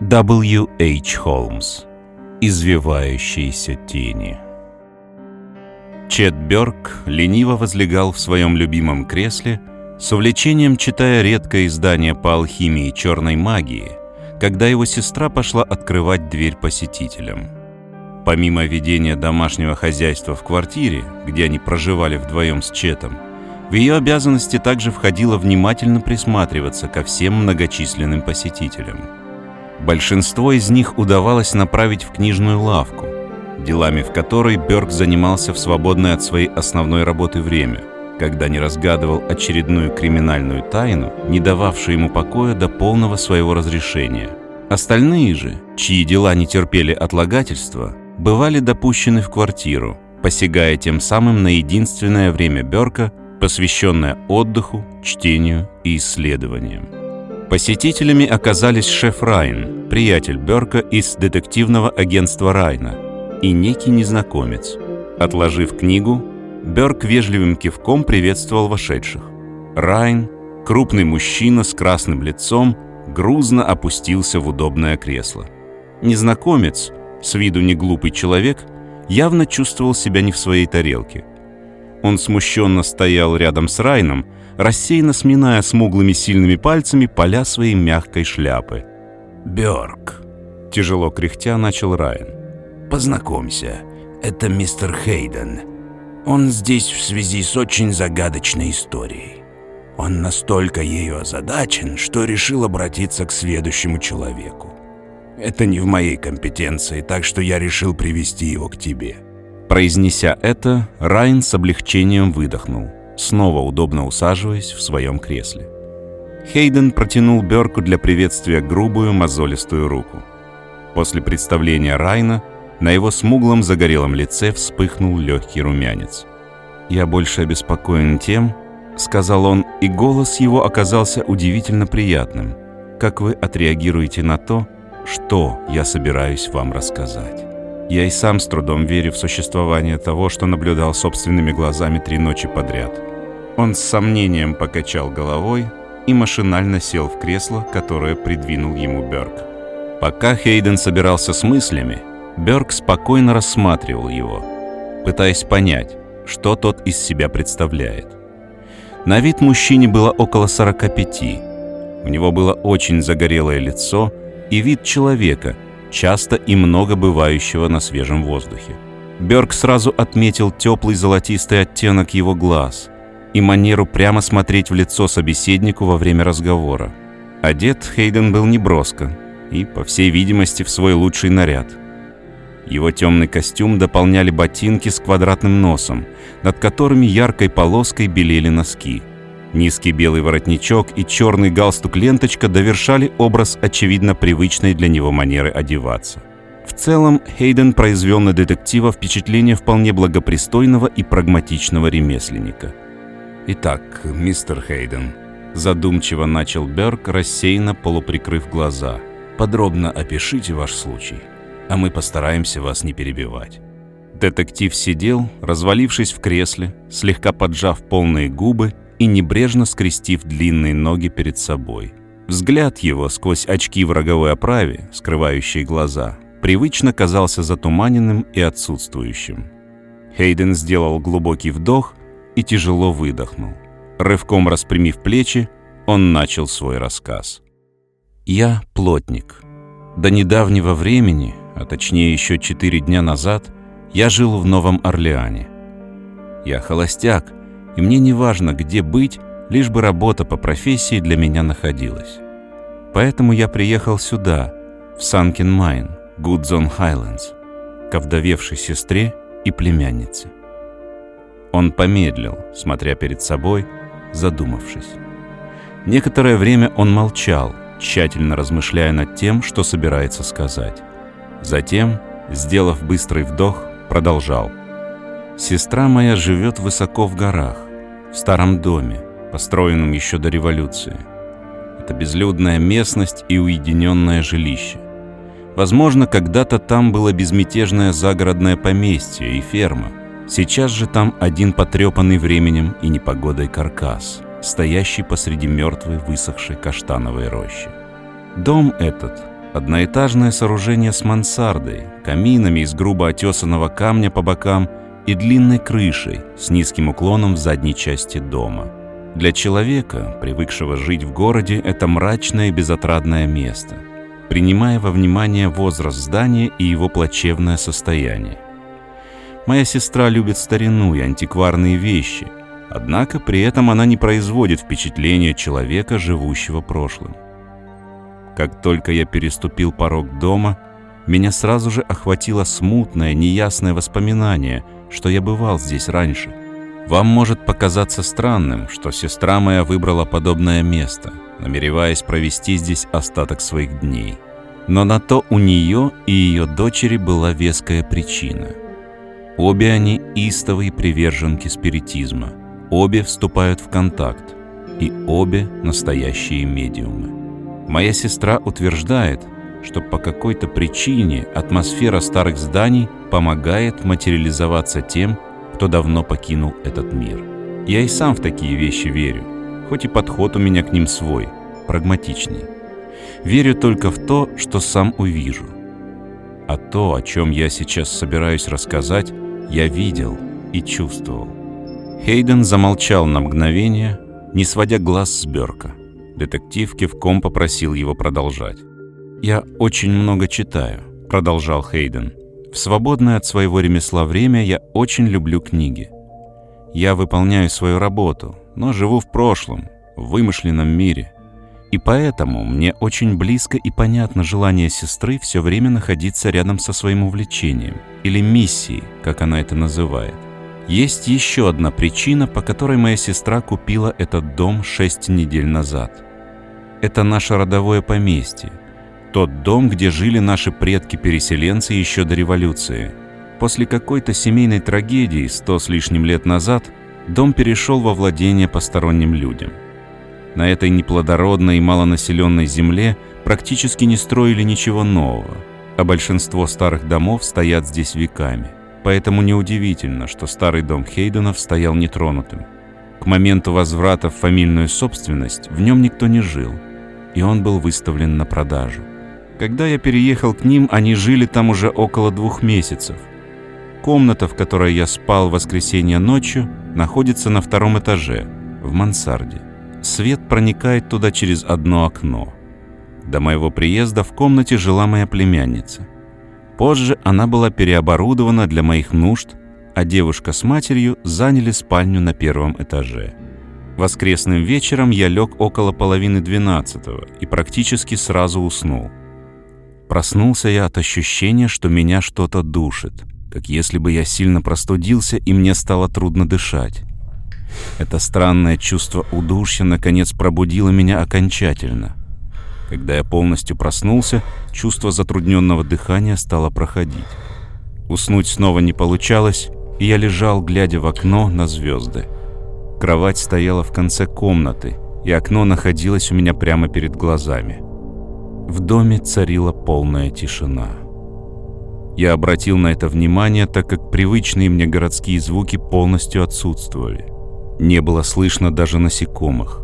W. H. Холмс. Извивающиеся тени. Чет Бёрк лениво возлегал в своем любимом кресле, с увлечением читая редкое издание по алхимии черной магии, когда его сестра пошла открывать дверь посетителям. Помимо ведения домашнего хозяйства в квартире, где они проживали вдвоем с Четом, в ее обязанности также входило внимательно присматриваться ко всем многочисленным посетителям. Большинство из них удавалось направить в книжную лавку, делами в которой Бёрк занимался в свободное от своей основной работы время, когда не разгадывал очередную криминальную тайну, не дававшую ему покоя до полного своего разрешения. Остальные же, чьи дела не терпели отлагательства, бывали допущены в квартиру, посягая тем самым на единственное время Бёрка, посвященное отдыху, чтению и исследованиям. Посетителями оказались шеф Райн, приятель Бёрка из детективного агентства Райна, и некий незнакомец. Отложив книгу, Бёрк вежливым кивком приветствовал вошедших. Райн, крупный мужчина с красным лицом, грузно опустился в удобное кресло. Незнакомец, с виду не глупый человек, явно чувствовал себя не в своей тарелке. Он смущенно стоял рядом с Райном, рассеянно сминая смуглыми сильными пальцами поля своей мягкой шляпы. «Бёрк», — тяжело кряхтя начал Райан. «Познакомься, это мистер Хейден. Он здесь в связи с очень загадочной историей. Он настолько ею озадачен, что решил обратиться к следующему человеку. Это не в моей компетенции, так что я решил привести его к тебе». Произнеся это, Райн с облегчением выдохнул, снова удобно усаживаясь в своем кресле. Хейден протянул Берку для приветствия грубую мозолистую руку. После представления Райна на его смуглом загорелом лице вспыхнул легкий румянец. «Я больше обеспокоен тем, — сказал он, и голос его оказался удивительно приятным, — как вы отреагируете на то, что я собираюсь вам рассказать. Я и сам с трудом верю в существование того, что наблюдал собственными глазами три ночи подряд. Он с сомнением покачал головой и машинально сел в кресло, которое придвинул ему Бёрк. Пока Хейден собирался с мыслями, Бёрк спокойно рассматривал его, пытаясь понять, что тот из себя представляет. На вид мужчине было около 45. У него было очень загорелое лицо и вид человека – часто и много бывающего на свежем воздухе. Бёрк сразу отметил теплый золотистый оттенок его глаз и манеру прямо смотреть в лицо собеседнику во время разговора. Одет Хейден был неброско и, по всей видимости, в свой лучший наряд. Его темный костюм дополняли ботинки с квадратным носом, над которыми яркой полоской белели носки – Низкий белый воротничок и черный галстук-ленточка довершали образ очевидно привычной для него манеры одеваться. В целом, Хейден произвел на детектива впечатление вполне благопристойного и прагматичного ремесленника. «Итак, мистер Хейден», — задумчиво начал Берг, рассеянно полуприкрыв глаза, «подробно опишите ваш случай, а мы постараемся вас не перебивать». Детектив сидел, развалившись в кресле, слегка поджав полные губы и небрежно скрестив длинные ноги перед собой. Взгляд его сквозь очки в роговой оправе, скрывающие глаза, привычно казался затуманенным и отсутствующим. Хейден сделал глубокий вдох и тяжело выдохнул. Рывком распрямив плечи, он начал свой рассказ. «Я плотник. До недавнего времени, а точнее еще четыре дня назад, я жил в Новом Орлеане. Я холостяк, и мне не важно, где быть, лишь бы работа по профессии для меня находилась. Поэтому я приехал сюда, в Санкин Майн, Гудзон Хайлендс, к овдовевшей сестре и племяннице. Он помедлил, смотря перед собой, задумавшись. Некоторое время он молчал, тщательно размышляя над тем, что собирается сказать. Затем, сделав быстрый вдох, продолжал. «Сестра моя живет высоко в горах в старом доме, построенном еще до революции. Это безлюдная местность и уединенное жилище. Возможно, когда-то там было безмятежное загородное поместье и ферма. Сейчас же там один потрепанный временем и непогодой каркас, стоящий посреди мертвой высохшей каштановой рощи. Дом этот, Одноэтажное сооружение с мансардой, каминами из грубо отесанного камня по бокам и длинной крышей с низким уклоном в задней части дома. Для человека, привыкшего жить в городе, это мрачное и безотрадное место, принимая во внимание возраст здания и его плачевное состояние. Моя сестра любит старину и антикварные вещи, однако при этом она не производит впечатления человека, живущего прошлым. Как только я переступил порог дома, меня сразу же охватило смутное, неясное воспоминание, что я бывал здесь раньше. Вам может показаться странным, что сестра моя выбрала подобное место, намереваясь провести здесь остаток своих дней. Но на то у нее и ее дочери была веская причина. Обе они истовые приверженки спиритизма, обе вступают в контакт, и обе настоящие медиумы. Моя сестра утверждает, что по какой-то причине атмосфера старых зданий помогает материализоваться тем, кто давно покинул этот мир. Я и сам в такие вещи верю, хоть и подход у меня к ним свой, прагматичный. Верю только в то, что сам увижу. А то, о чем я сейчас собираюсь рассказать, я видел и чувствовал. Хейден замолчал на мгновение, не сводя глаз с Берка. Детектив кивком попросил его продолжать. «Я очень много читаю», — продолжал Хейден. «В свободное от своего ремесла время я очень люблю книги. Я выполняю свою работу, но живу в прошлом, в вымышленном мире. И поэтому мне очень близко и понятно желание сестры все время находиться рядом со своим увлечением, или миссией, как она это называет. Есть еще одна причина, по которой моя сестра купила этот дом шесть недель назад — это наше родовое поместье. Тот дом, где жили наши предки-переселенцы еще до революции. После какой-то семейной трагедии сто с лишним лет назад дом перешел во владение посторонним людям. На этой неплодородной и малонаселенной земле практически не строили ничего нового, а большинство старых домов стоят здесь веками. Поэтому неудивительно, что старый дом Хейденов стоял нетронутым. К моменту возврата в фамильную собственность в нем никто не жил – и он был выставлен на продажу. Когда я переехал к ним, они жили там уже около двух месяцев. Комната, в которой я спал в воскресенье ночью, находится на втором этаже, в мансарде. Свет проникает туда через одно окно. До моего приезда в комнате жила моя племянница. Позже она была переоборудована для моих нужд, а девушка с матерью заняли спальню на первом этаже. Воскресным вечером я лег около половины двенадцатого и практически сразу уснул. Проснулся я от ощущения, что меня что-то душит, как если бы я сильно простудился и мне стало трудно дышать. Это странное чувство удушья наконец пробудило меня окончательно. Когда я полностью проснулся, чувство затрудненного дыхания стало проходить. Уснуть снова не получалось, и я лежал, глядя в окно на звезды. Кровать стояла в конце комнаты, и окно находилось у меня прямо перед глазами. В доме царила полная тишина. Я обратил на это внимание, так как привычные мне городские звуки полностью отсутствовали. Не было слышно даже насекомых.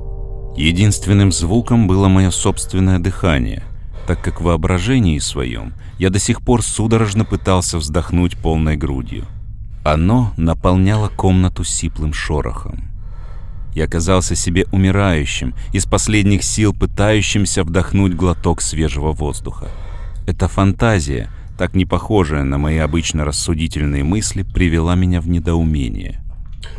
Единственным звуком было мое собственное дыхание, так как в воображении своем я до сих пор судорожно пытался вздохнуть полной грудью. Оно наполняло комнату сиплым шорохом. Я казался себе умирающим, из последних сил пытающимся вдохнуть глоток свежего воздуха. Эта фантазия, так не похожая на мои обычно рассудительные мысли, привела меня в недоумение.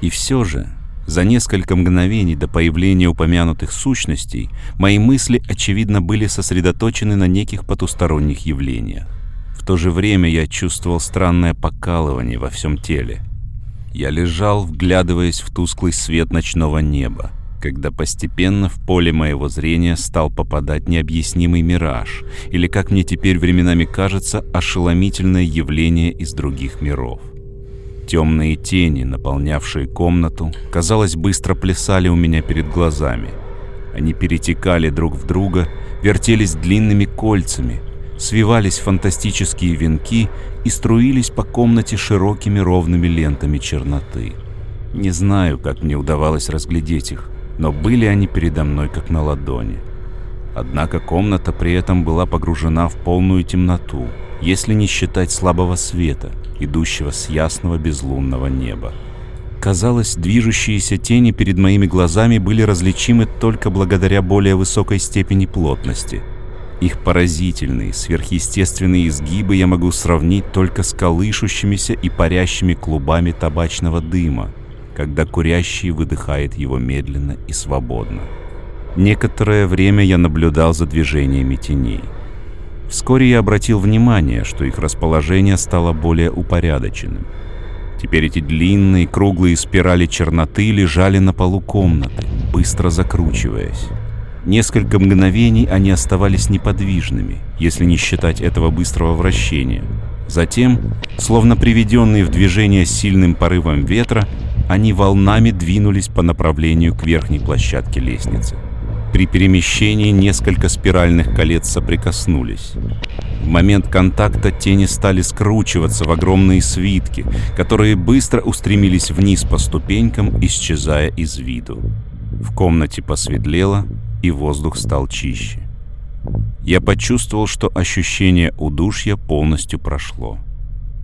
И все же, за несколько мгновений до появления упомянутых сущностей, мои мысли, очевидно, были сосредоточены на неких потусторонних явлениях. В то же время я чувствовал странное покалывание во всем теле – я лежал, вглядываясь в тусклый свет ночного неба, когда постепенно в поле моего зрения стал попадать необъяснимый мираж, или, как мне теперь временами кажется, ошеломительное явление из других миров. Темные тени, наполнявшие комнату, казалось, быстро плясали у меня перед глазами. Они перетекали друг в друга, вертелись длинными кольцами, свивались фантастические венки и струились по комнате широкими ровными лентами черноты. Не знаю, как мне удавалось разглядеть их, но были они передо мной как на ладони. Однако комната при этом была погружена в полную темноту, если не считать слабого света, идущего с ясного безлунного неба. Казалось, движущиеся тени перед моими глазами были различимы только благодаря более высокой степени плотности. Их поразительные, сверхъестественные изгибы я могу сравнить только с колышущимися и парящими клубами табачного дыма, когда курящий выдыхает его медленно и свободно. Некоторое время я наблюдал за движениями теней. Вскоре я обратил внимание, что их расположение стало более упорядоченным. Теперь эти длинные круглые спирали черноты лежали на полу комнаты, быстро закручиваясь. Несколько мгновений они оставались неподвижными, если не считать этого быстрого вращения. Затем, словно приведенные в движение сильным порывом ветра, они волнами двинулись по направлению к верхней площадке лестницы. При перемещении несколько спиральных колец соприкоснулись. В момент контакта тени стали скручиваться в огромные свитки, которые быстро устремились вниз по ступенькам, исчезая из виду. В комнате посветлело, и воздух стал чище. Я почувствовал, что ощущение удушья полностью прошло.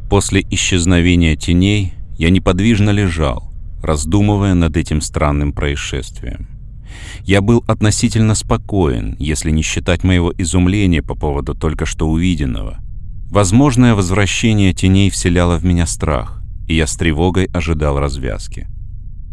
После исчезновения теней я неподвижно лежал, раздумывая над этим странным происшествием. Я был относительно спокоен, если не считать моего изумления по поводу только что увиденного. Возможное возвращение теней вселяло в меня страх, и я с тревогой ожидал развязки.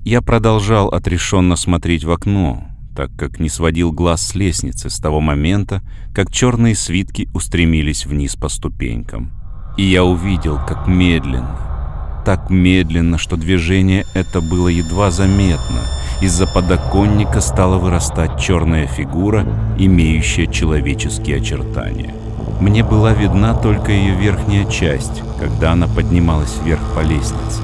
Я продолжал отрешенно смотреть в окно, так как не сводил глаз с лестницы с того момента, как черные свитки устремились вниз по ступенькам. И я увидел, как медленно, так медленно, что движение это было едва заметно — из-за подоконника стала вырастать черная фигура, имеющая человеческие очертания. Мне была видна только ее верхняя часть, когда она поднималась вверх по лестнице.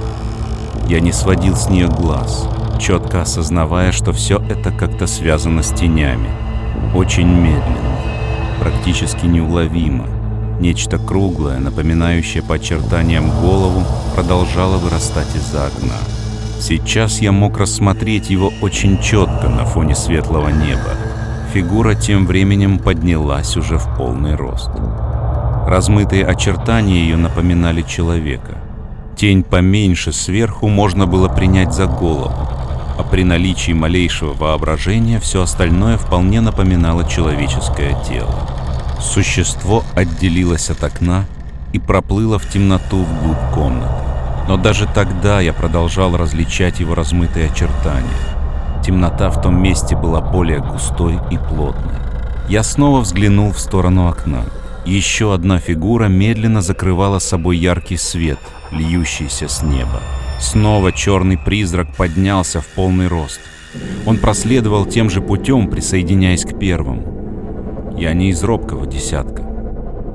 Я не сводил с нее глаз, четко осознавая, что все это как-то связано с тенями. Очень медленно, практически неуловимо. Нечто круглое, напоминающее по очертаниям голову, продолжало вырастать из-за окна. Сейчас я мог рассмотреть его очень четко на фоне светлого неба. Фигура тем временем поднялась уже в полный рост. Размытые очертания ее напоминали человека. Тень поменьше сверху можно было принять за голову, а при наличии малейшего воображения все остальное вполне напоминало человеческое тело. Существо отделилось от окна и проплыло в темноту вглубь комнаты. Но даже тогда я продолжал различать его размытые очертания. Темнота в том месте была более густой и плотной. Я снова взглянул в сторону окна. Еще одна фигура медленно закрывала собой яркий свет, льющийся с неба. Снова черный призрак поднялся в полный рост. Он проследовал тем же путем, присоединяясь к первому. Я не из робкого десятка.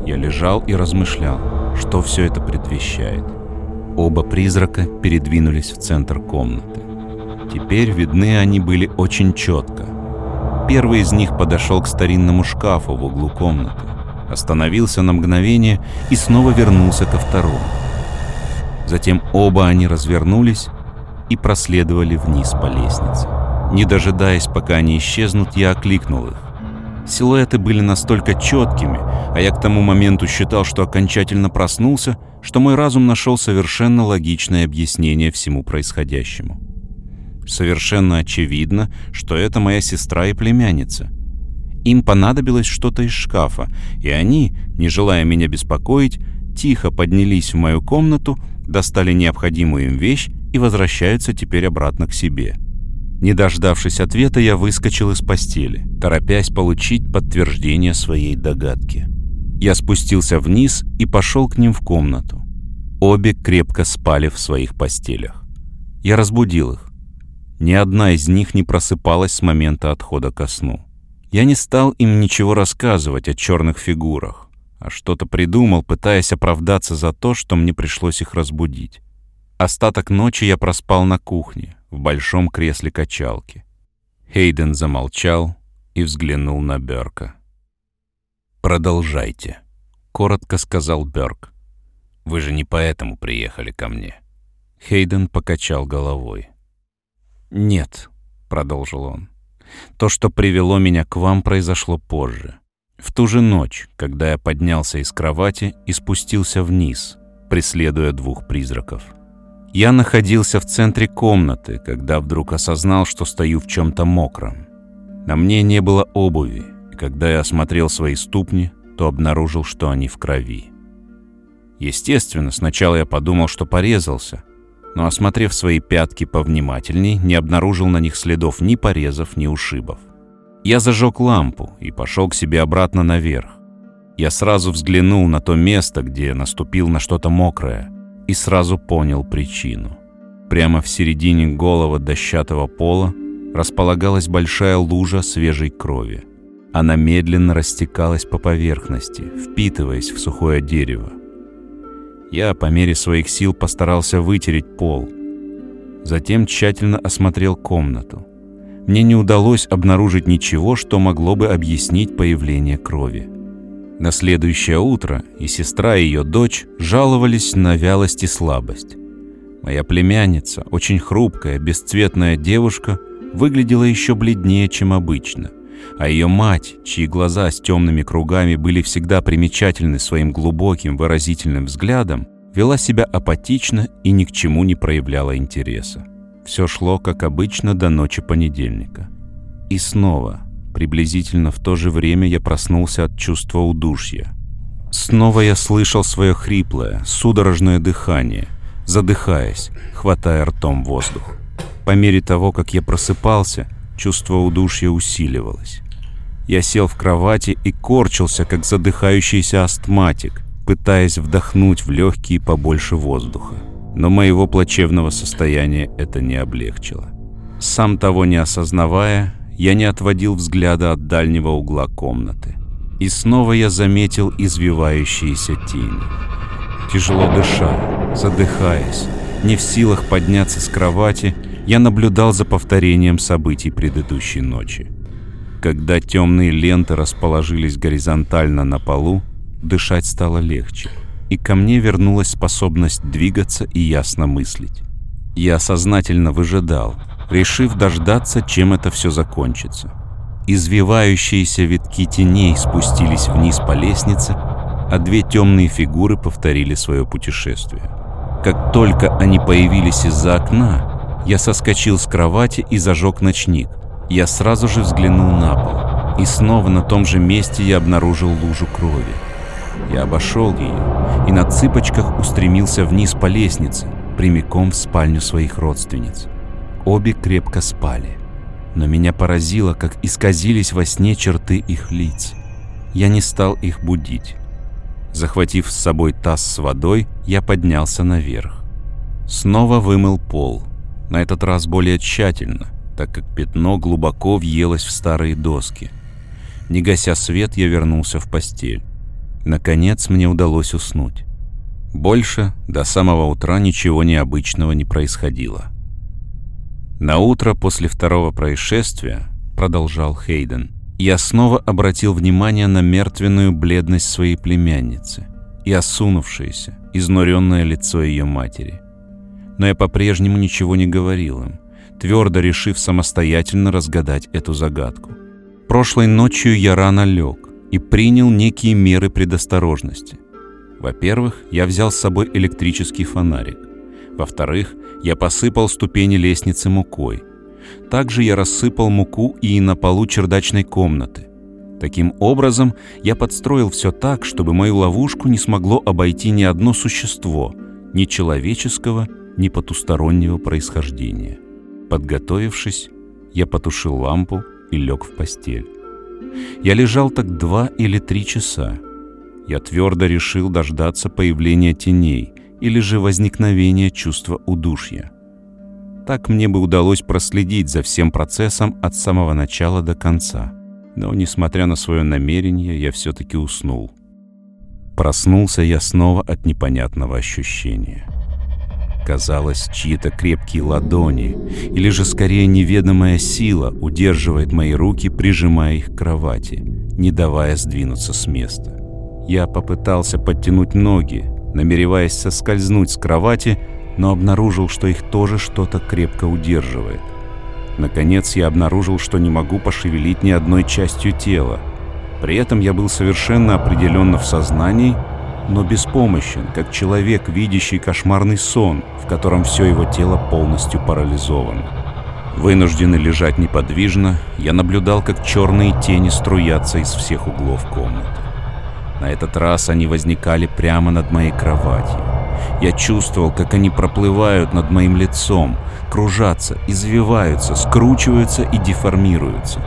Я лежал и размышлял, что все это предвещает. Оба призрака передвинулись в центр комнаты. Теперь видны они были очень четко. Первый из них подошел к старинному шкафу в углу комнаты, остановился на мгновение и снова вернулся ко второму. Затем оба они развернулись и проследовали вниз по лестнице. Не дожидаясь, пока они исчезнут, я окликнул их. Силуэты были настолько четкими, а я к тому моменту считал, что окончательно проснулся, что мой разум нашел совершенно логичное объяснение всему происходящему. Совершенно очевидно, что это моя сестра и племянница. Им понадобилось что-то из шкафа, и они, не желая меня беспокоить, тихо поднялись в мою комнату, достали необходимую им вещь и возвращаются теперь обратно к себе. Не дождавшись ответа, я выскочил из постели, торопясь получить подтверждение своей догадки. Я спустился вниз и пошел к ним в комнату. Обе крепко спали в своих постелях. Я разбудил их. Ни одна из них не просыпалась с момента отхода ко сну. Я не стал им ничего рассказывать о черных фигурах, а что-то придумал, пытаясь оправдаться за то, что мне пришлось их разбудить. Остаток ночи я проспал на кухне, в большом кресле качалки. Хейден замолчал и взглянул на Берка. «Продолжайте», — коротко сказал Берк. «Вы же не поэтому приехали ко мне». Хейден покачал головой. «Нет», — продолжил он. То, что привело меня к вам, произошло позже. В ту же ночь, когда я поднялся из кровати и спустился вниз, преследуя двух призраков. Я находился в центре комнаты, когда вдруг осознал, что стою в чем-то мокром. На мне не было обуви, и когда я осмотрел свои ступни, то обнаружил, что они в крови. Естественно, сначала я подумал, что порезался, но, осмотрев свои пятки повнимательней, не обнаружил на них следов ни порезов, ни ушибов. Я зажег лампу и пошел к себе обратно наверх. Я сразу взглянул на то место, где наступил на что-то мокрое, и сразу понял причину. Прямо в середине голого дощатого пола располагалась большая лужа свежей крови. Она медленно растекалась по поверхности, впитываясь в сухое дерево. Я по мере своих сил постарался вытереть пол. Затем тщательно осмотрел комнату. Мне не удалось обнаружить ничего, что могло бы объяснить появление крови. На следующее утро и сестра, и ее дочь жаловались на вялость и слабость. Моя племянница, очень хрупкая, бесцветная девушка, выглядела еще бледнее, чем обычно а ее мать, чьи глаза с темными кругами были всегда примечательны своим глубоким выразительным взглядом, вела себя апатично и ни к чему не проявляла интереса. Все шло, как обычно, до ночи понедельника. И снова, приблизительно в то же время, я проснулся от чувства удушья. Снова я слышал свое хриплое, судорожное дыхание, задыхаясь, хватая ртом воздух. По мере того, как я просыпался, чувство удушья усиливалось. Я сел в кровати и корчился, как задыхающийся астматик, пытаясь вдохнуть в легкие побольше воздуха. Но моего плачевного состояния это не облегчило. Сам того не осознавая, я не отводил взгляда от дальнего угла комнаты. И снова я заметил извивающиеся тени. Тяжело дыша, задыхаясь, не в силах подняться с кровати, я наблюдал за повторением событий предыдущей ночи. Когда темные ленты расположились горизонтально на полу, дышать стало легче, и ко мне вернулась способность двигаться и ясно мыслить. Я сознательно выжидал, решив дождаться, чем это все закончится. Извивающиеся витки теней спустились вниз по лестнице, а две темные фигуры повторили свое путешествие. Как только они появились из-за окна, я соскочил с кровати и зажег ночник. Я сразу же взглянул на пол. И снова на том же месте я обнаружил лужу крови. Я обошел ее и на цыпочках устремился вниз по лестнице, прямиком в спальню своих родственниц. Обе крепко спали. Но меня поразило, как исказились во сне черты их лиц. Я не стал их будить. Захватив с собой таз с водой, я поднялся наверх. Снова вымыл пол на этот раз более тщательно, так как пятно глубоко въелось в старые доски. Не гася свет, я вернулся в постель. Наконец мне удалось уснуть. Больше до самого утра ничего необычного не происходило. На утро после второго происшествия, продолжал Хейден, я снова обратил внимание на мертвенную бледность своей племянницы и осунувшееся, изнуренное лицо ее матери но я по-прежнему ничего не говорил им, твердо решив самостоятельно разгадать эту загадку. Прошлой ночью я рано лег и принял некие меры предосторожности. Во-первых, я взял с собой электрический фонарик. Во-вторых, я посыпал ступени лестницы мукой. Также я рассыпал муку и на полу чердачной комнаты. Таким образом, я подстроил все так, чтобы мою ловушку не смогло обойти ни одно существо, ни человеческого, ни потустороннего происхождения. Подготовившись, я потушил лампу и лег в постель. Я лежал так два или три часа. Я твердо решил дождаться появления теней или же возникновения чувства удушья. Так мне бы удалось проследить за всем процессом от самого начала до конца. Но, несмотря на свое намерение, я все-таки уснул. Проснулся я снова от непонятного ощущения казалось, чьи-то крепкие ладони, или же скорее неведомая сила удерживает мои руки, прижимая их к кровати, не давая сдвинуться с места. Я попытался подтянуть ноги, намереваясь соскользнуть с кровати, но обнаружил, что их тоже что-то крепко удерживает. Наконец я обнаружил, что не могу пошевелить ни одной частью тела. При этом я был совершенно определенно в сознании, но беспомощен, как человек, видящий кошмарный сон, в котором все его тело полностью парализовано. Вынужденный лежать неподвижно, я наблюдал, как черные тени струятся из всех углов комнаты. На этот раз они возникали прямо над моей кроватью. Я чувствовал, как они проплывают над моим лицом, кружатся, извиваются, скручиваются и деформируются.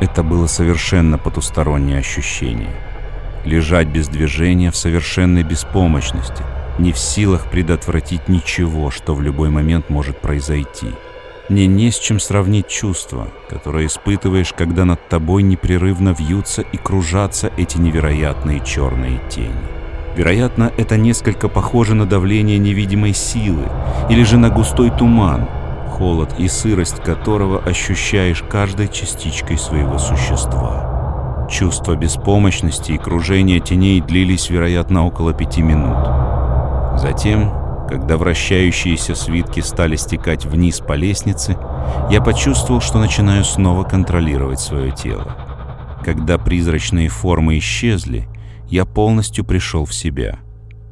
Это было совершенно потустороннее ощущение. Лежать без движения в совершенной беспомощности, не в силах предотвратить ничего, что в любой момент может произойти. Мне не с чем сравнить чувство, которое испытываешь, когда над тобой непрерывно вьются и кружатся эти невероятные черные тени. Вероятно, это несколько похоже на давление невидимой силы или же на густой туман, холод и сырость которого ощущаешь каждой частичкой своего существа. Чувство беспомощности и кружения теней длились, вероятно, около пяти минут. Затем, когда вращающиеся свитки стали стекать вниз по лестнице, я почувствовал, что начинаю снова контролировать свое тело. Когда призрачные формы исчезли, я полностью пришел в себя,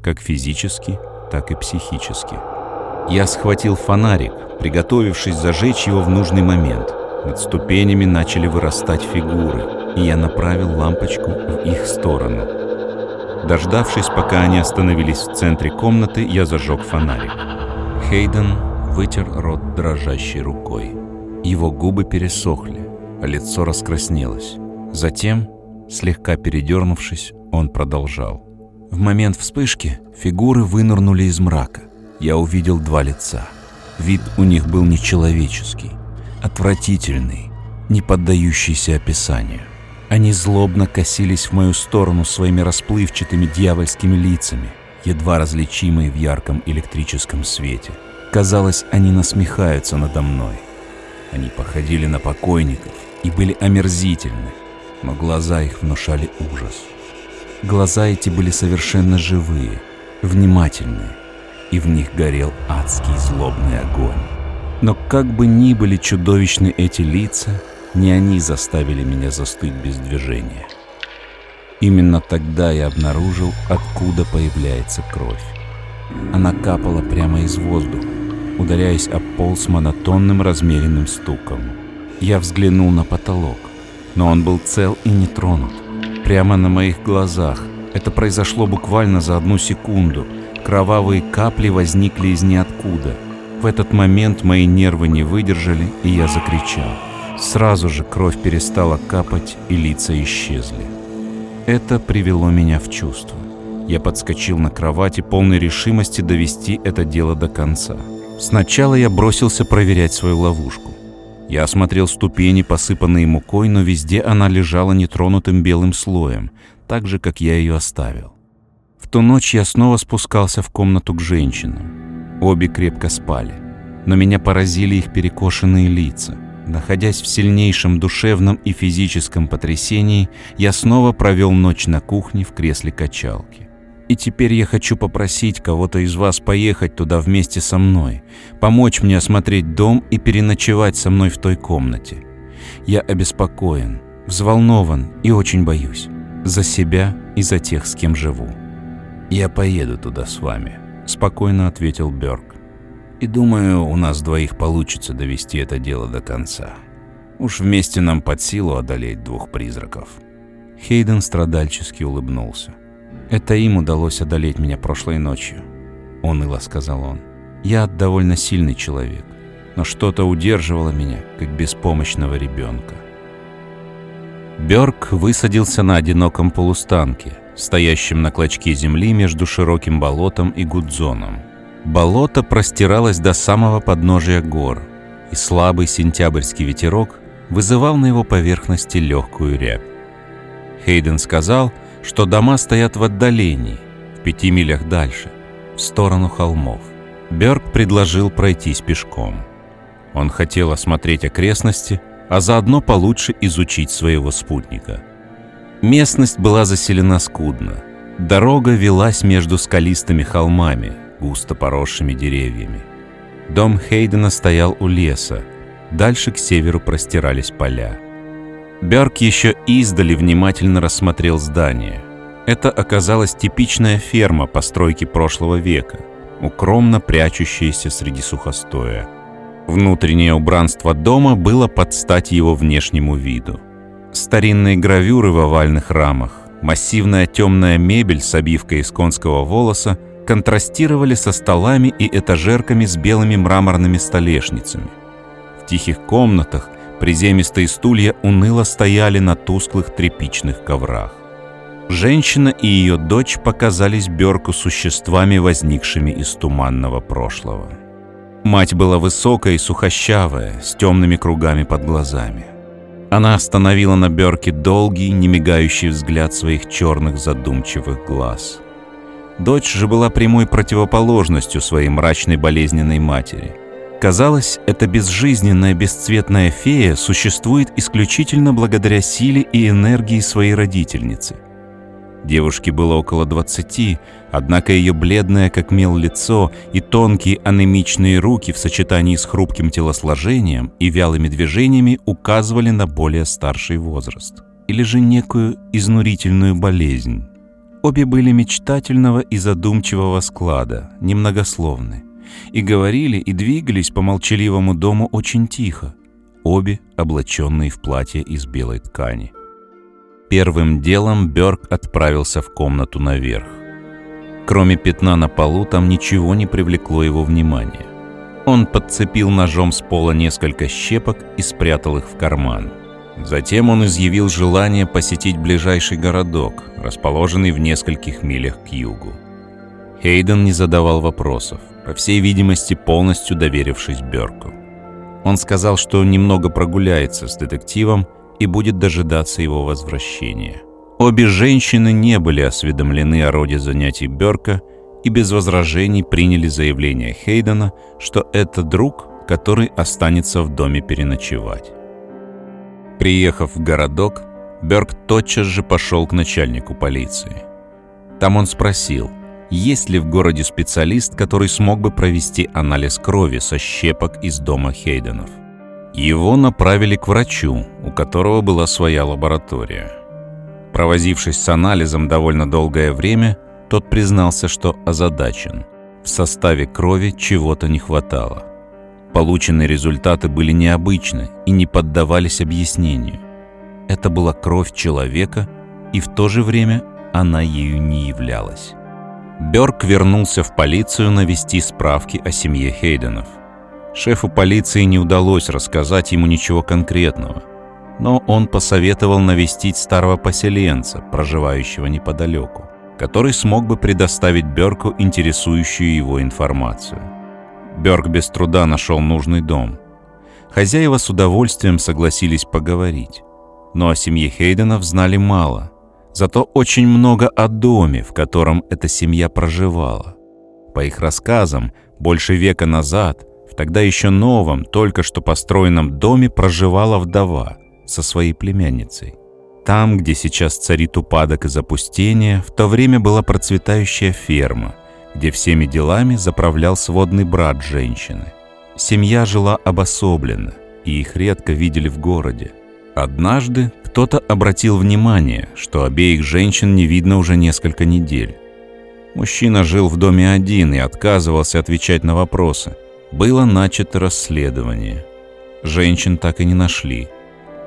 как физически, так и психически. Я схватил фонарик, приготовившись зажечь его в нужный момент. Над ступенями начали вырастать фигуры, и я направил лампочку в их сторону. Дождавшись, пока они остановились в центре комнаты, я зажег фонарик. Хейден вытер рот дрожащей рукой. Его губы пересохли, а лицо раскраснелось. Затем, слегка передернувшись, он продолжал. В момент вспышки фигуры вынырнули из мрака. Я увидел два лица. Вид у них был нечеловеческий, отвратительный, не поддающийся описанию. Они злобно косились в мою сторону своими расплывчатыми дьявольскими лицами, едва различимые в ярком электрическом свете. Казалось, они насмехаются надо мной. Они походили на покойников и были омерзительны, но глаза их внушали ужас. Глаза эти были совершенно живые, внимательные, и в них горел адский злобный огонь. Но как бы ни были чудовищны эти лица, не они заставили меня застыть без движения. Именно тогда я обнаружил, откуда появляется кровь. Она капала прямо из воздуха, ударяясь об пол с монотонным размеренным стуком. Я взглянул на потолок, но он был цел и не тронут прямо на моих глазах. Это произошло буквально за одну секунду. Кровавые капли возникли из ниоткуда. В этот момент мои нервы не выдержали, и я закричал. Сразу же кровь перестала капать, и лица исчезли. Это привело меня в чувство. Я подскочил на кровати, полной решимости довести это дело до конца. Сначала я бросился проверять свою ловушку. Я осмотрел ступени, посыпанные мукой, но везде она лежала нетронутым белым слоем, так же, как я ее оставил. В ту ночь я снова спускался в комнату к женщинам. Обе крепко спали, но меня поразили их перекошенные лица. Находясь в сильнейшем душевном и физическом потрясении, я снова провел ночь на кухне в кресле качалки. И теперь я хочу попросить кого-то из вас поехать туда вместе со мной, помочь мне осмотреть дом и переночевать со мной в той комнате. Я обеспокоен, взволнован и очень боюсь. За себя и за тех, с кем живу. «Я поеду туда с вами», — спокойно ответил Бёрк. «И думаю, у нас двоих получится довести это дело до конца. Уж вместе нам под силу одолеть двух призраков». Хейден страдальчески улыбнулся. Это им удалось одолеть меня прошлой ночью, уныло сказал он. Я довольно сильный человек, но что-то удерживало меня, как беспомощного ребенка. Бёрк высадился на одиноком полустанке, стоящем на клочке земли между широким болотом и гудзоном. Болото простиралось до самого подножия гор, и слабый сентябрьский ветерок вызывал на его поверхности легкую рябь. Хейден сказал, что дома стоят в отдалении, в пяти милях дальше, в сторону холмов. Берг предложил пройтись пешком. Он хотел осмотреть окрестности, а заодно получше изучить своего спутника. Местность была заселена скудно. Дорога велась между скалистыми холмами, густо поросшими деревьями. Дом Хейдена стоял у леса, дальше к северу простирались поля. Бярк еще издали внимательно рассмотрел здание. Это оказалась типичная ферма постройки прошлого века, укромно прячущаяся среди сухостоя. Внутреннее убранство дома было под стать его внешнему виду. Старинные гравюры в овальных рамах, массивная темная мебель с обивкой из конского волоса контрастировали со столами и этажерками с белыми мраморными столешницами. В тихих комнатах приземистые стулья уныло стояли на тусклых тряпичных коврах. Женщина и ее дочь показались Берку существами, возникшими из туманного прошлого. Мать была высокая и сухощавая, с темными кругами под глазами. Она остановила на Берке долгий, немигающий взгляд своих черных задумчивых глаз. Дочь же была прямой противоположностью своей мрачной болезненной матери. Казалось, эта безжизненная бесцветная фея существует исключительно благодаря силе и энергии своей родительницы – Девушке было около двадцати, однако ее бледное, как мел, лицо и тонкие анемичные руки в сочетании с хрупким телосложением и вялыми движениями указывали на более старший возраст. Или же некую изнурительную болезнь. Обе были мечтательного и задумчивого склада, немногословны, и говорили и двигались по молчаливому дому очень тихо, обе облаченные в платье из белой ткани. Первым делом Бёрк отправился в комнату наверх. Кроме пятна на полу, там ничего не привлекло его внимания. Он подцепил ножом с пола несколько щепок и спрятал их в карман. Затем он изъявил желание посетить ближайший городок, расположенный в нескольких милях к югу. Хейден не задавал вопросов, по всей видимости, полностью доверившись Бёрку. Он сказал, что немного прогуляется с детективом и будет дожидаться его возвращения. Обе женщины не были осведомлены о роде занятий Берка и без возражений приняли заявление Хейдена, что это друг, который останется в доме переночевать. Приехав в городок, Берг тотчас же пошел к начальнику полиции. Там он спросил, есть ли в городе специалист, который смог бы провести анализ крови со щепок из дома Хейденов. Его направили к врачу, у которого была своя лаборатория. Провозившись с анализом довольно долгое время, тот признался, что озадачен. В составе крови чего-то не хватало. Полученные результаты были необычны и не поддавались объяснению. Это была кровь человека, и в то же время она ею не являлась. Бёрк вернулся в полицию навести справки о семье Хейденов. Шефу полиции не удалось рассказать ему ничего конкретного, но он посоветовал навестить старого поселенца, проживающего неподалеку, который смог бы предоставить Берку интересующую его информацию. Берк без труда нашел нужный дом. Хозяева с удовольствием согласились поговорить, но о семье Хейденов знали мало, зато очень много о доме, в котором эта семья проживала. По их рассказам, больше века назад в тогда еще новом, только что построенном доме проживала вдова со своей племянницей. Там, где сейчас царит упадок и запустение, в то время была процветающая ферма, где всеми делами заправлял сводный брат женщины. Семья жила обособленно, и их редко видели в городе. Однажды кто-то обратил внимание, что обеих женщин не видно уже несколько недель. Мужчина жил в доме один и отказывался отвечать на вопросы – было начато расследование. Женщин так и не нашли.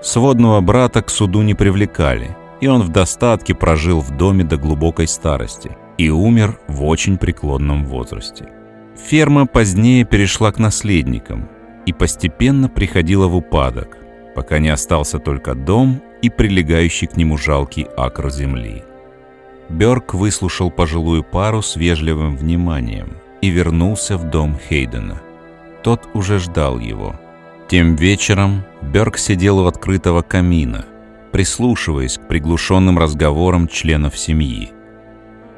Сводного брата к суду не привлекали, и он в достатке прожил в доме до глубокой старости и умер в очень преклонном возрасте. Ферма позднее перешла к наследникам и постепенно приходила в упадок, пока не остался только дом и прилегающий к нему жалкий акр земли. Бёрк выслушал пожилую пару с вежливым вниманием и вернулся в дом Хейдена – тот уже ждал его. Тем вечером Берг сидел у открытого камина, прислушиваясь к приглушенным разговорам членов семьи.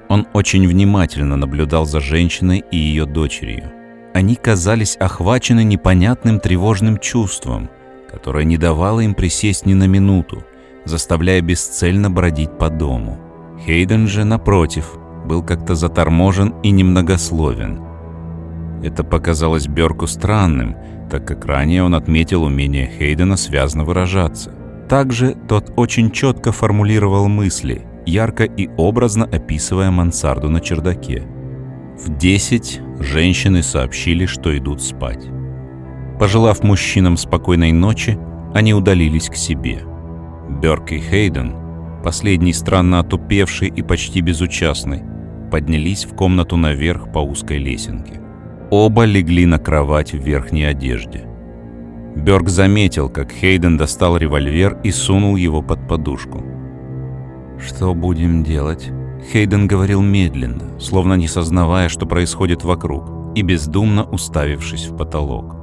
Он очень внимательно наблюдал за женщиной и ее дочерью. Они казались охвачены непонятным тревожным чувством, которое не давало им присесть ни на минуту, заставляя бесцельно бродить по дому. Хейден же, напротив, был как-то заторможен и немногословен – Это показалось Бёрку странным, так как ранее он отметил умение Хейдена связно выражаться. Также тот очень четко формулировал мысли, ярко и образно описывая мансарду на чердаке. В 10 женщины сообщили, что идут спать. Пожелав мужчинам спокойной ночи, они удалились к себе. Бёрк и Хейден, последний странно отупевший и почти безучастный, поднялись в комнату наверх по узкой лесенке. Оба легли на кровать в верхней одежде. Бёрк заметил, как Хейден достал револьвер и сунул его под подушку. «Что будем делать?» Хейден говорил медленно, словно не сознавая, что происходит вокруг, и бездумно уставившись в потолок.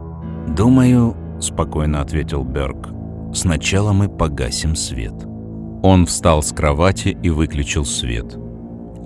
«Думаю, — спокойно ответил Берг, — сначала мы погасим свет». Он встал с кровати и выключил свет.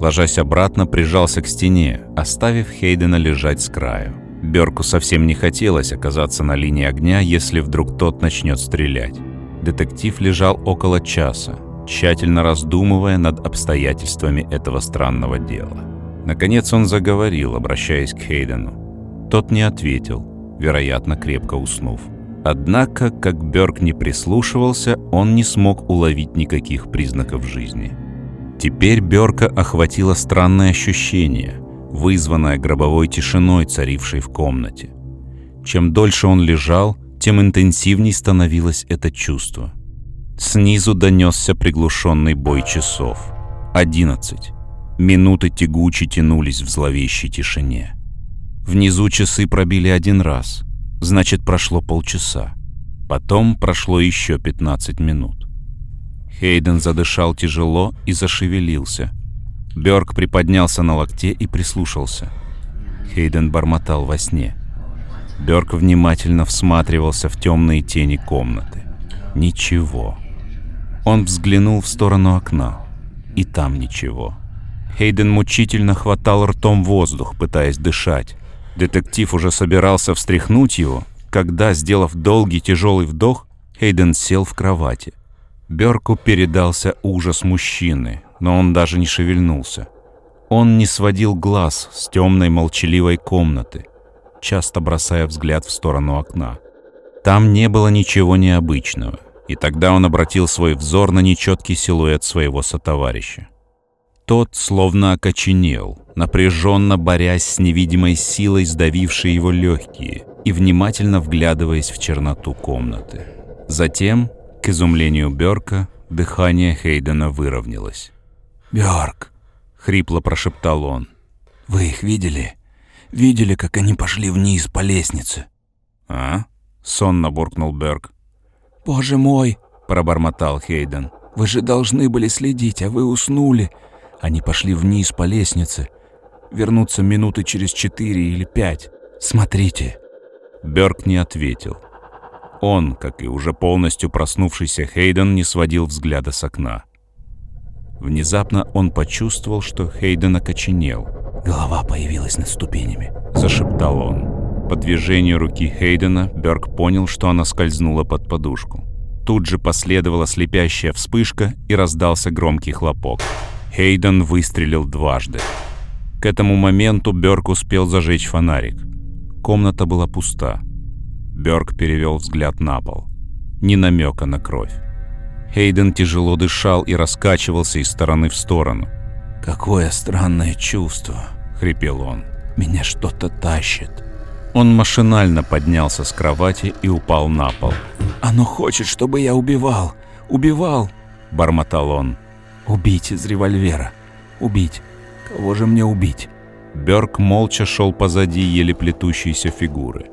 Ложась обратно, прижался к стене, оставив Хейдена лежать с краю. Берку совсем не хотелось оказаться на линии огня, если вдруг тот начнет стрелять. Детектив лежал около часа, тщательно раздумывая над обстоятельствами этого странного дела. Наконец он заговорил, обращаясь к Хейдену. Тот не ответил, вероятно, крепко уснув. Однако, как Бёрк не прислушивался, он не смог уловить никаких признаков жизни. Теперь Бёрка охватило странное ощущение, вызванное гробовой тишиной, царившей в комнате. Чем дольше он лежал, тем интенсивней становилось это чувство. Снизу донесся приглушенный бой часов. Одиннадцать. Минуты тягуче тянулись в зловещей тишине. Внизу часы пробили один раз. Значит, прошло полчаса. Потом прошло еще 15 минут. Хейден задышал тяжело и зашевелился. Бёрк приподнялся на локте и прислушался. Хейден бормотал во сне. Бёрк внимательно всматривался в темные тени комнаты. Ничего. Он взглянул в сторону окна. И там ничего. Хейден мучительно хватал ртом воздух, пытаясь дышать. Детектив уже собирался встряхнуть его, когда, сделав долгий тяжелый вдох, Хейден сел в кровати. Берку передался ужас мужчины, но он даже не шевельнулся. Он не сводил глаз с темной молчаливой комнаты, часто бросая взгляд в сторону окна. Там не было ничего необычного, и тогда он обратил свой взор на нечеткий силуэт своего сотоварища. Тот словно окоченел, напряженно борясь с невидимой силой, сдавившей его легкие, и внимательно вглядываясь в черноту комнаты. Затем, к изумлению Бёрка, дыхание Хейдена выровнялось. «Бёрк!» — хрипло прошептал он. «Вы их видели? Видели, как они пошли вниз по лестнице?» «А?» — сонно буркнул Бёрк. «Боже мой!» — пробормотал Хейден. «Вы же должны были следить, а вы уснули. Они пошли вниз по лестнице. Вернуться минуты через четыре или пять. Смотрите. Берг не ответил. Он, как и уже полностью проснувшийся Хейден, не сводил взгляда с окна. Внезапно он почувствовал, что Хейден окоченел. «Голова появилась над ступенями», — зашептал он. По движению руки Хейдена Берг понял, что она скользнула под подушку. Тут же последовала слепящая вспышка и раздался громкий хлопок. Хейден выстрелил дважды. К этому моменту Бёрк успел зажечь фонарик. Комната была пуста. Бёрк перевел взгляд на пол. Ни намека на кровь. Хейден тяжело дышал и раскачивался из стороны в сторону. «Какое странное чувство!» — хрипел он. «Меня что-то тащит». Он машинально поднялся с кровати и упал на пол. «Оно хочет, чтобы я убивал! Убивал!» — бормотал он. Убить из револьвера. Убить. Кого же мне убить? Берг молча шел позади еле плетущейся фигуры.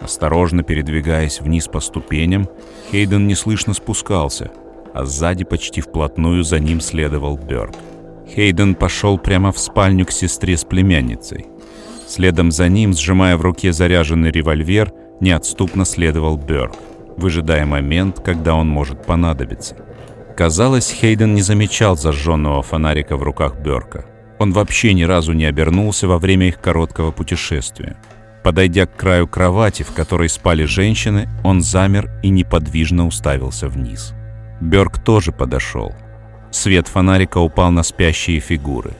Осторожно передвигаясь вниз по ступеням, Хейден неслышно спускался, а сзади почти вплотную за ним следовал Берг. Хейден пошел прямо в спальню к сестре с племянницей. Следом за ним, сжимая в руке заряженный револьвер, неотступно следовал Берг, выжидая момент, когда он может понадобиться. Казалось, Хейден не замечал зажженного фонарика в руках Берка. Он вообще ни разу не обернулся во время их короткого путешествия. Подойдя к краю кровати, в которой спали женщины, он замер и неподвижно уставился вниз. Бёрк тоже подошел. Свет фонарика упал на спящие фигуры.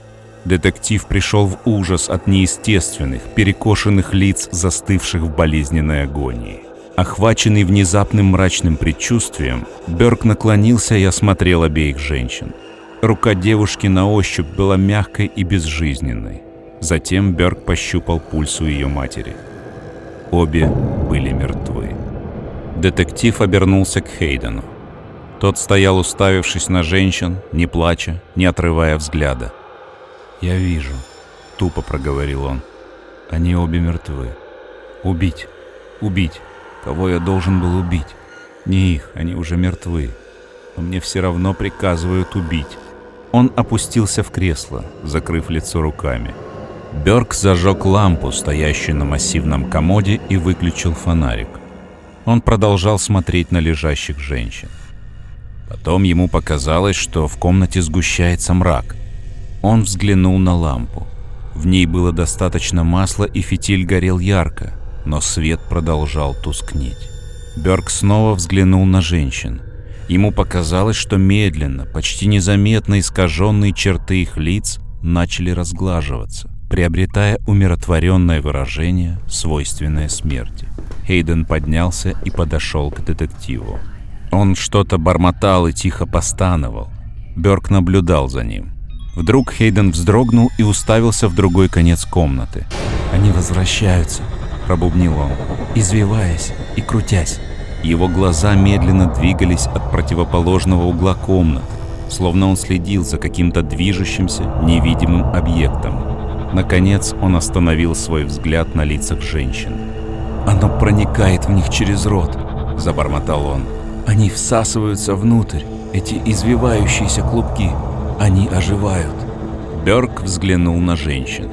Детектив пришел в ужас от неестественных, перекошенных лиц, застывших в болезненной агонии. Охваченный внезапным мрачным предчувствием, Берг наклонился и осмотрел обеих женщин. Рука девушки на ощупь была мягкой и безжизненной. Затем Берг пощупал пульс у ее матери. Обе были мертвы. Детектив обернулся к Хейдену. Тот стоял, уставившись на женщин, не плача, не отрывая взгляда. «Я вижу», — тупо проговорил он. «Они обе мертвы. Убить, убить. Кого я должен был убить? Не их, они уже мертвы. Но мне все равно приказывают убить». Он опустился в кресло, закрыв лицо руками. Бёрк зажег лампу, стоящую на массивном комоде, и выключил фонарик. Он продолжал смотреть на лежащих женщин. Потом ему показалось, что в комнате сгущается мрак. Он взглянул на лампу. В ней было достаточно масла, и фитиль горел ярко, но свет продолжал тускнеть. Бёрк снова взглянул на женщин. Ему показалось, что медленно, почти незаметно искаженные черты их лиц начали разглаживаться, приобретая умиротворенное выражение, свойственное смерти. Хейден поднялся и подошел к детективу. Он что-то бормотал и тихо постановал. Бёрк наблюдал за ним. Вдруг Хейден вздрогнул и уставился в другой конец комнаты. «Они возвращаются», — пробубнил он, извиваясь и крутясь. Его глаза медленно двигались от противоположного угла комнаты, словно он следил за каким-то движущимся, невидимым объектом. Наконец он остановил свой взгляд на лицах женщин. «Оно проникает в них через рот», — забормотал он. «Они всасываются внутрь, эти извивающиеся клубки. Они оживают. Берг взглянул на женщин.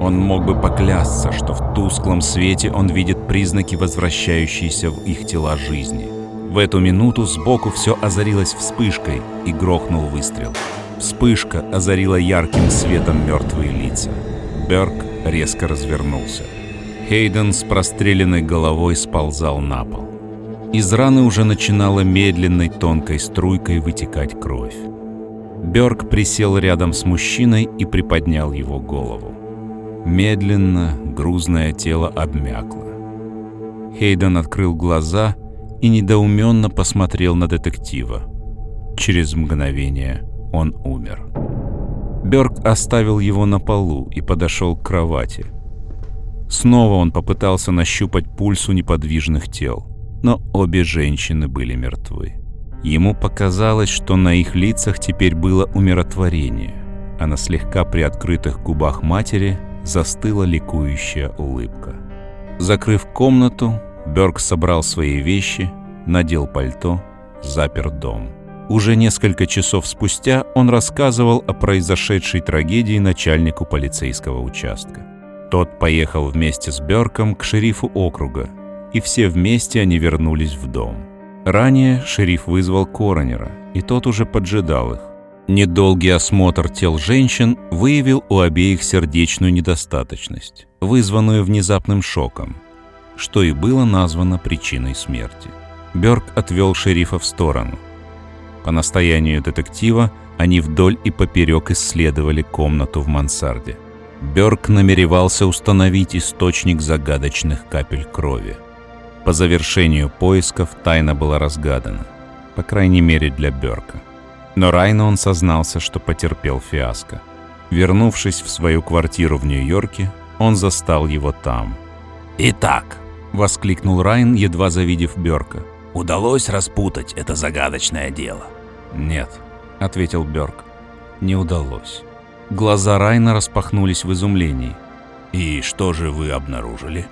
Он мог бы поклясться, что в тусклом свете он видит признаки возвращающейся в их тела жизни. В эту минуту сбоку все озарилось вспышкой и грохнул выстрел. Вспышка озарила ярким светом мертвые лица. Берг резко развернулся. Хейден с простреленной головой сползал на пол. Из раны уже начинала медленной тонкой струйкой вытекать кровь. Бёрк присел рядом с мужчиной и приподнял его голову. Медленно грузное тело обмякло. Хейден открыл глаза и недоуменно посмотрел на детектива. Через мгновение он умер. Бёрк оставил его на полу и подошел к кровати. Снова он попытался нащупать пульс у неподвижных тел, но обе женщины были мертвы. Ему показалось, что на их лицах теперь было умиротворение, а на слегка приоткрытых губах матери застыла ликующая улыбка. Закрыв комнату, Берг собрал свои вещи, надел пальто, запер дом. Уже несколько часов спустя он рассказывал о произошедшей трагедии начальнику полицейского участка. Тот поехал вместе с Берком к шерифу округа, и все вместе они вернулись в дом. Ранее шериф вызвал коронера, и тот уже поджидал их. Недолгий осмотр тел женщин выявил у обеих сердечную недостаточность, вызванную внезапным шоком, что и было названо причиной смерти. Бёрк отвел шерифа в сторону. По настоянию детектива они вдоль и поперек исследовали комнату в мансарде. Бёрк намеревался установить источник загадочных капель крови. По завершению поисков тайна была разгадана, по крайней мере для Берка. Но Райну он сознался, что потерпел фиаско. Вернувшись в свою квартиру в Нью-Йорке, он застал его там. «Итак», — воскликнул Райн, едва завидев Берка. «Удалось распутать это загадочное дело?» «Нет», — ответил Берк. «Не удалось». Глаза Райна распахнулись в изумлении. «И что же вы обнаружили?»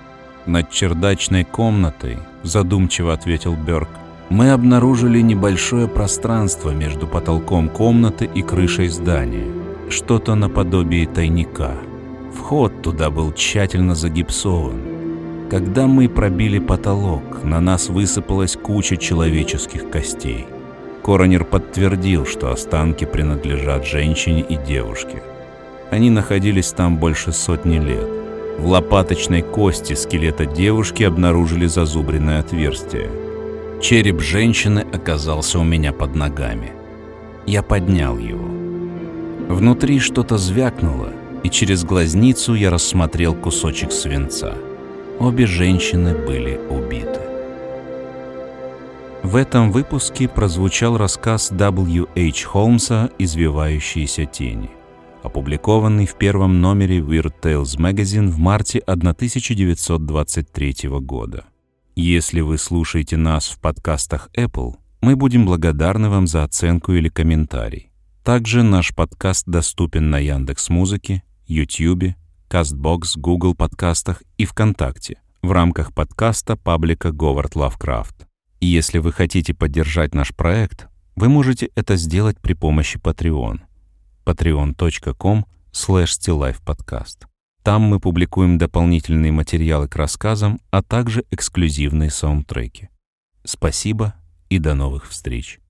Над чердачной комнатой, задумчиво ответил Берг, мы обнаружили небольшое пространство между потолком комнаты и крышей здания. Что-то наподобие тайника. Вход туда был тщательно загипсован. Когда мы пробили потолок, на нас высыпалась куча человеческих костей. Коронер подтвердил, что останки принадлежат женщине и девушке. Они находились там больше сотни лет. В лопаточной кости скелета девушки обнаружили зазубренное отверстие. Череп женщины оказался у меня под ногами. Я поднял его. Внутри что-то звякнуло, и через глазницу я рассмотрел кусочек свинца. Обе женщины были убиты. В этом выпуске прозвучал рассказ W. H. Холмса «Извивающиеся тени», опубликованный в первом номере Weird Tales Magazine в марте 1923 года. Если вы слушаете нас в подкастах Apple, мы будем благодарны вам за оценку или комментарий. Также наш подкаст доступен на Яндекс Музыке, YouTube, Castbox, Google подкастах и ВКонтакте в рамках подкаста паблика Говард Лавкрафт. Если вы хотите поддержать наш проект, вы можете это сделать при помощи Patreon. patreon.com slash podcast. Там мы публикуем дополнительные материалы к рассказам, а также эксклюзивные саундтреки. Спасибо и до новых встреч.